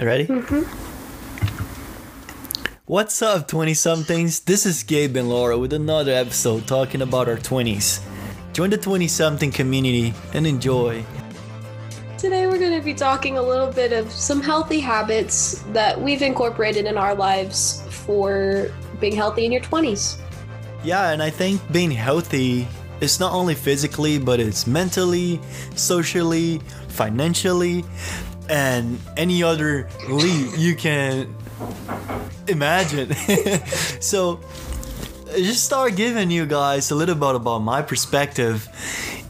Ready? Mm-hmm. What's up, 20 somethings? This is Gabe and Lara with another episode talking about our 20s. Join the 20 something community and enjoy. Today, we're going to be talking a little bit of some healthy habits that we've incorporated in our lives for being healthy in your 20s. Yeah, and I think being healthy is not only physically, but it's mentally, socially, financially, and any other lead you can imagine. so, just start giving you guys a little bit about my perspective.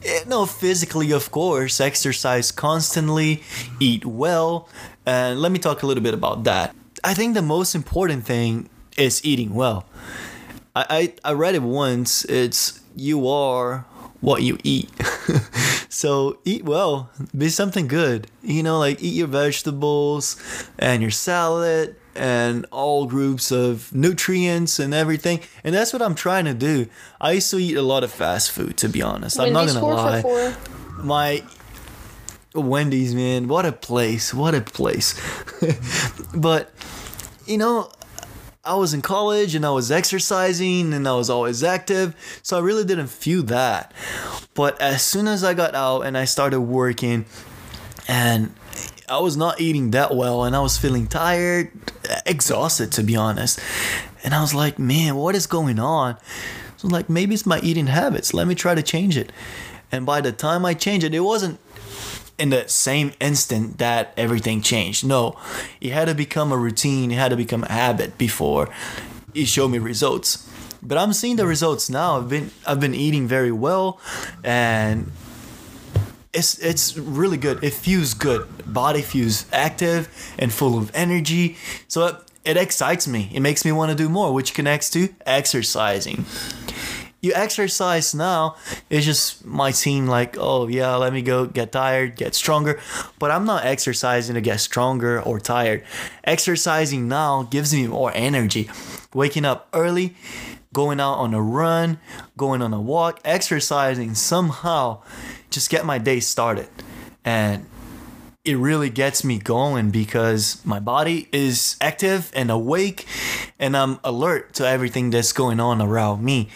Eh, no, physically, of course, exercise constantly, eat well, and let me talk a little bit about that. I think the most important thing is eating well. I, I, I read it once. It's you are what you eat. so eat well, be something good. You know, like eat your vegetables and your salad and all groups of nutrients and everything. And that's what I'm trying to do. I used to eat a lot of fast food, to be honest. I'm not gonna lie. My Wendy's, man, what a place! What a place! but you know, I was in college and I was exercising and I was always active, so I really didn't feel that. But as soon as I got out and I started working, and I was not eating that well and I was feeling tired, exhausted to be honest. And I was like, man, what is going on? So like maybe it's my eating habits. Let me try to change it. And by the time I changed it, it wasn't in the same instant that everything changed. No, it had to become a routine, it had to become a habit before it showed me results. But I'm seeing the results now. I've been I've been eating very well and it's it's really good. It feels good. Body feels active and full of energy. So it, it excites me. It makes me want to do more, which connects to exercising you exercise now, it just might seem like, oh yeah, let me go get tired, get stronger. But I'm not exercising to get stronger or tired. Exercising now gives me more energy. Waking up early, going out on a run, going on a walk, exercising somehow just get my day started. And it really gets me going because my body is active and awake and I'm alert to everything that's going on around me.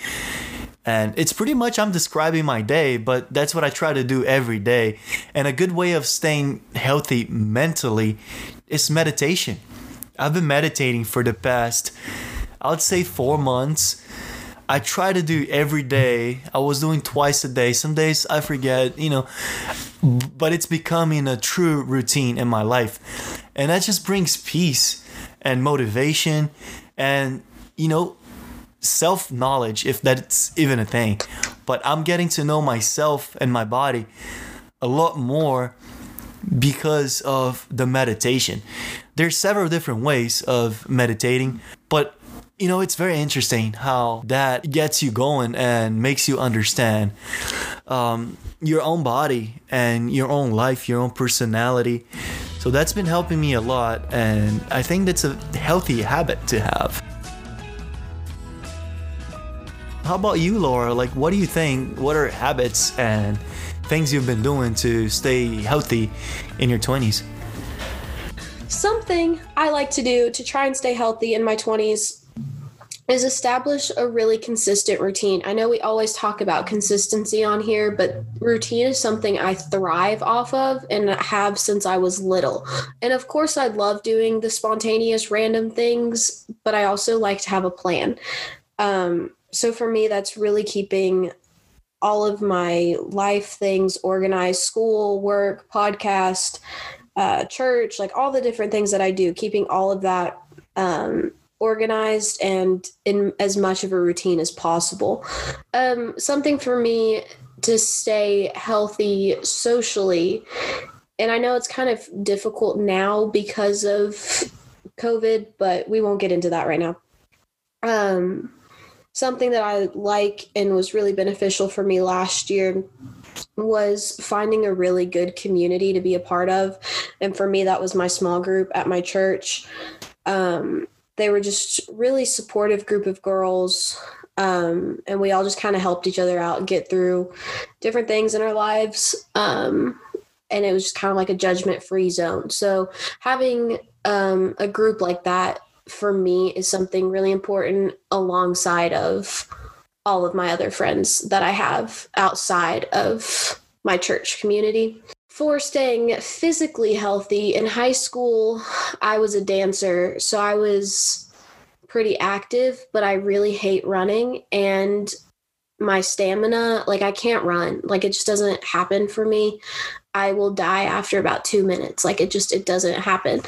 And it's pretty much I'm describing my day, but that's what I try to do every day. And a good way of staying healthy mentally is meditation. I've been meditating for the past, I would say, four months. I try to do every day. I was doing twice a day. Some days I forget, you know, but it's becoming a true routine in my life. And that just brings peace and motivation and, you know, self knowledge, if that's even a thing. But I'm getting to know myself and my body a lot more because of the meditation. There's several different ways of meditating, but you know, it's very interesting how that gets you going and makes you understand um, your own body and your own life, your own personality. So that's been helping me a lot, and I think that's a healthy habit to have. How about you, Lara? Like, what do you think? What are habits and things you've been doing to stay healthy in your 20s? Something I like to do to try and stay healthy in my 20s is establish a really consistent routine. I know we always talk about consistency on here, but routine is something I thrive off of and have since I was little. And of course, I love doing the spontaneous random things, but I also like to have a plan. Um, so for me, that's really keeping all of my life things organized school, work, podcast, uh, church, like all the different things that I do, keeping all of that um, organized and in as much of a routine as possible. Um, something for me to stay healthy socially, and I know it's kind of difficult now because of COVID, but we won't get into that right now. Um, something that I like and was really beneficial for me last year was finding a really good community to be a part of. And for me, that was my small group at my church. Um, they were just really supportive group of girls. Um, and we all just kind of helped each other out get through different things in our lives. Um, and it was just kind of like a judgment free zone. So having um, a group like that for me is something really important alongside of all of my other friends that I have outside of my church community. For staying physically healthy in high school, I was a dancer, so I was pretty active, but I really hate running and my stamina, like I can't run. Like it just doesn't happen for me. I will die after about 2 minutes. Like it just it doesn't happen.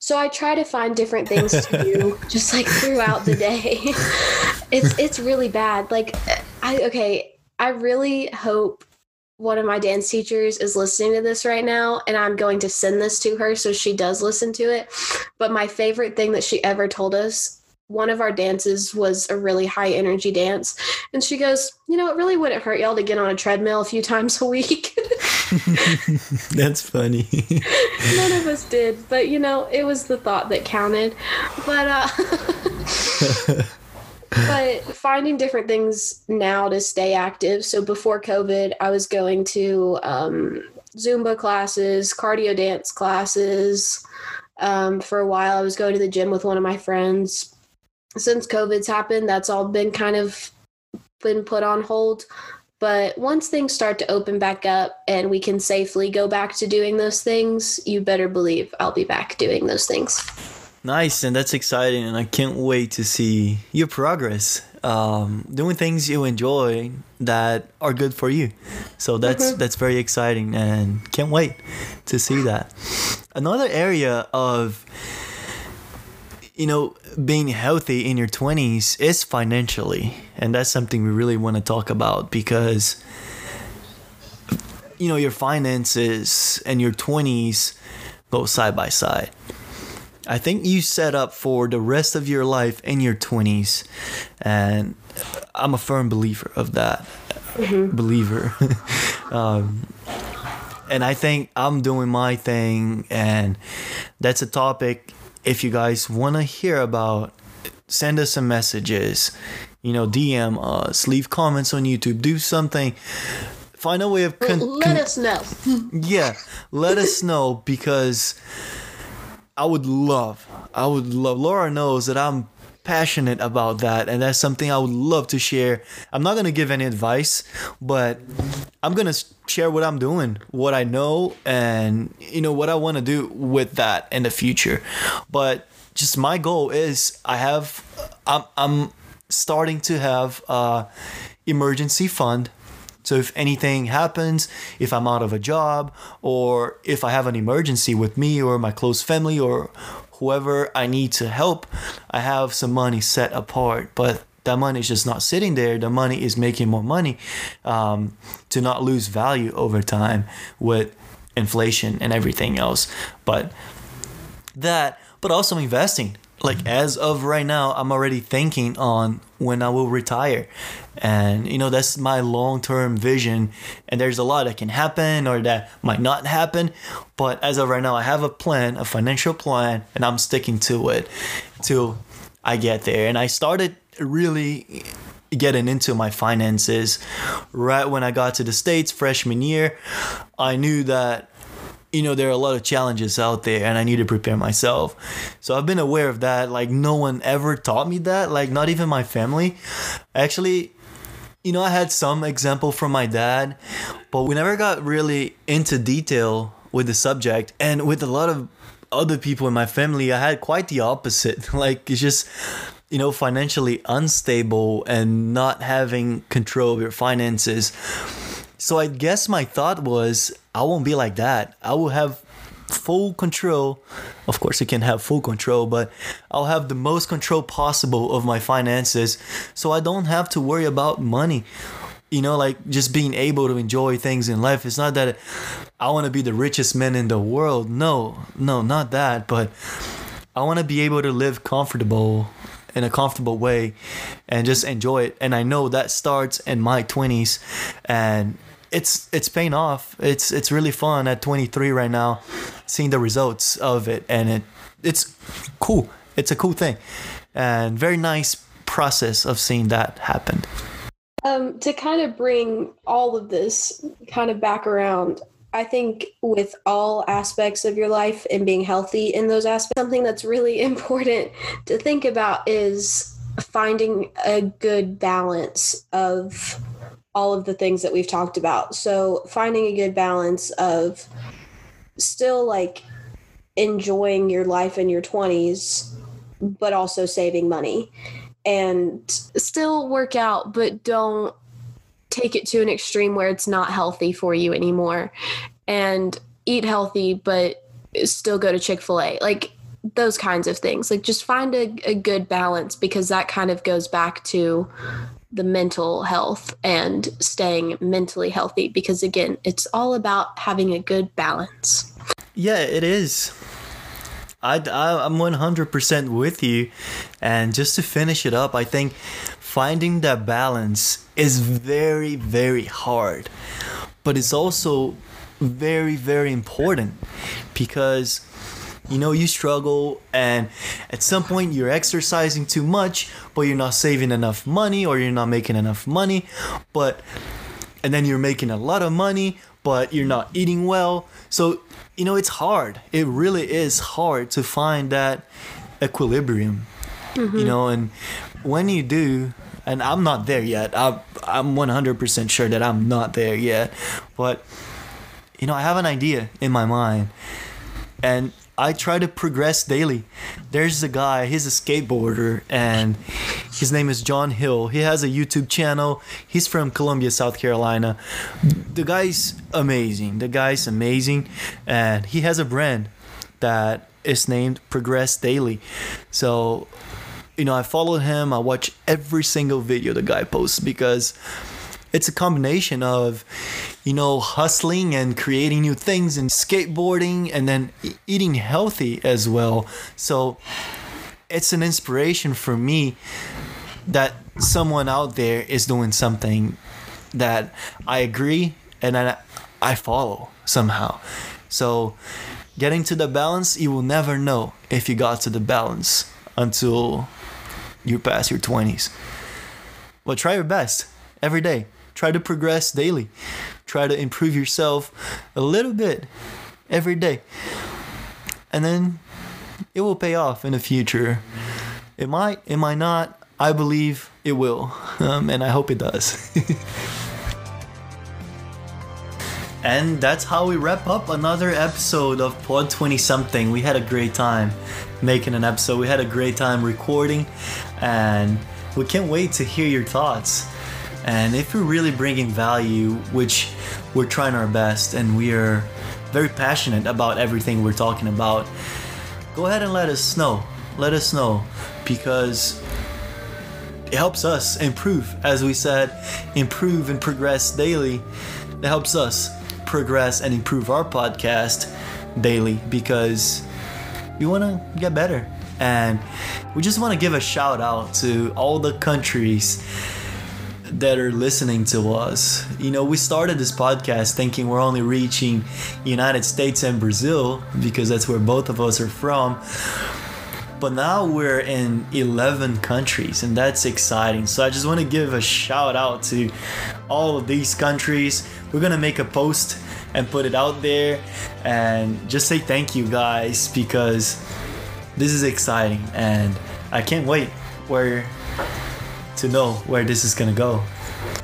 So I try to find different things to do just like throughout the day. it's it's really bad. Like I okay, I really hope one of my dance teachers is listening to this right now and I'm going to send this to her so she does listen to it. But my favorite thing that she ever told us one of our dances was a really high energy dance. And she goes, You know, it really wouldn't hurt y'all to get on a treadmill a few times a week. That's funny. None of us did, but you know, it was the thought that counted. But, uh, but finding different things now to stay active. So before COVID, I was going to um, Zumba classes, cardio dance classes. Um, for a while, I was going to the gym with one of my friends since COVID's happened, that's all been kind of been put on hold. But once things start to open back up and we can safely go back to doing those things, you better believe I'll be back doing those things. Nice, and that's exciting, and I can't wait to see your progress. Um, doing things you enjoy that are good for you. So that's mm-hmm. that's very exciting, and can't wait to see that. Another area of you know, being healthy in your 20s is financially. And that's something we really want to talk about because, you know, your finances and your 20s go side by side. I think you set up for the rest of your life in your 20s. And I'm a firm believer of that. Mm-hmm. Believer. um, and I think I'm doing my thing. And that's a topic if you guys want to hear about, send us some messages. You know, DM us, leave comments on YouTube, do something. Find a way of con- let con- us know. yeah, let us know because I would love, I would love. Lara knows that I'm passionate about that and that's something I would love to share. I'm not going to give any advice, but I'm going to share what I'm doing, what I know and you know what I want to do with that in the future. But just my goal is I have I'm I'm starting to have a emergency fund so if anything happens, if I'm out of a job, or if I have an emergency with me or my close family or whoever I need to help, I have some money set apart. But that money is just not sitting there. The money is making more money um, to not lose value over time with inflation and everything else. But that, but also investing. Like as of right now, I'm already thinking on when I will retire. And you know, that's my long-term vision and there's a lot that can happen or that might not happen, but as of right now, I have a plan, a financial plan, and I'm sticking to it till I get there. And I started really getting into my finances right when I got to the States freshman year. I knew that you know there are a lot of challenges out there and i need to prepare myself. So i've been aware of that. Like no one ever taught me that like not even my family. Actually you know i had some example from my dad but we never got really into detail with the subject. And with a lot of other people in my family i had quite the opposite. Like it's just you know financially unstable and not having control of your finances. So i guess my thought was i won't be like that. I will have full control. Of course you can have full control but i'll have the most control possible of my finances. So i don't have to worry about money. You know like just being able to enjoy things in life. It's not that i want to be the richest man in the world. No no not that. But i want to be able to live comfortable in a comfortable way and just enjoy it. And i know that starts in my 20s and it's it's paying off. It's it's really fun at 23 right now seeing the results of it and it it's cool. It's a cool thing and very nice process of seeing that happen. Um, to kind of bring all of this kind of back around, I think with all aspects of your life and being healthy in those aspects, something that's really important to think about is finding a good balance of all of the things that we've talked about. So, finding a good balance of still like enjoying your life in your 20s, but also saving money and still work out, but don't take it to an extreme where it's not healthy for you anymore and eat healthy, but still go to Chick fil A. Like, those kinds of things. Like just find a, a good balance because that kind of goes back to the mental health and staying mentally healthy because again it's all about having a good balance Yeah, it is. I, I, I'm 100% with you. And just to finish it up, I think finding that balance is very, very hard. But it's also very, very important because you know you struggle and at some point you're exercising too much but you're not saving enough money or you're not making enough money but and then you're making a lot of money but you're not eating well. So you know it's hard. It really is hard to find that equilibrium you mm-hmm. know and when you do and i'm not there yet. I, i'm 100% sure that i'm not there yet but you know i have an idea in my mind and I try to progress daily. There's a guy, he's a skateboarder, and his name is John Hill. He has a YouTube channel. He's from Columbia, South Carolina. The guy's amazing. The guy's amazing, and he has a brand that is named Progress Daily. So, you know, I follow him. I watch every single video the guy posts because it's a combination of you know hustling and creating new things and skateboarding and then eating healthy as well. So it's an inspiration for me that someone out there is doing something that I agree and I, I follow somehow. So getting to the balance you will never know if you got to the balance until you pass your 20s but try your best every day. Try to progress daily. Try to improve yourself a little bit every day. And then it will pay off in the future. It might, it might not. I believe it will. Um, and I hope it does. and that's how we wrap up another episode of Pod 20 something. We had a great time making an episode. We had a great time recording. And we can't wait to hear your thoughts. And if we're really bringing value, which we're trying our best and we are very passionate about everything we're talking about, go ahead and let us know. Let us know because it helps us improve. As we said, improve and progress daily. It helps us progress and improve our podcast daily because we want to get better. And we just want to give a shout out to all the countries that are listening to us. You know, we started this podcast thinking we're only reaching United States and Brazil because that's where both of us are from. But now we're in 11 countries and that's exciting. So I just want to give a shout out to all of these countries. We're going to make a post and put it out there and just say thank you guys because this is exciting and I can't wait where to know where this is going to go.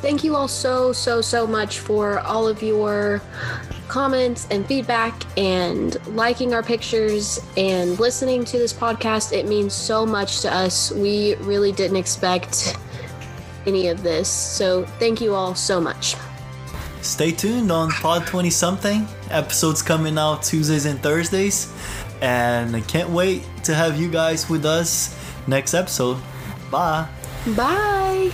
Thank you all so, so, so much for all of your comments and feedback and liking our pictures and listening to this podcast. It means so much to us. We really didn't expect any of this. So thank you all so much. Stay tuned on Pod 20 something. Episodes coming out Tuesdays and Thursdays. And I can't wait to have you guys with us next episode. Bye. Bye.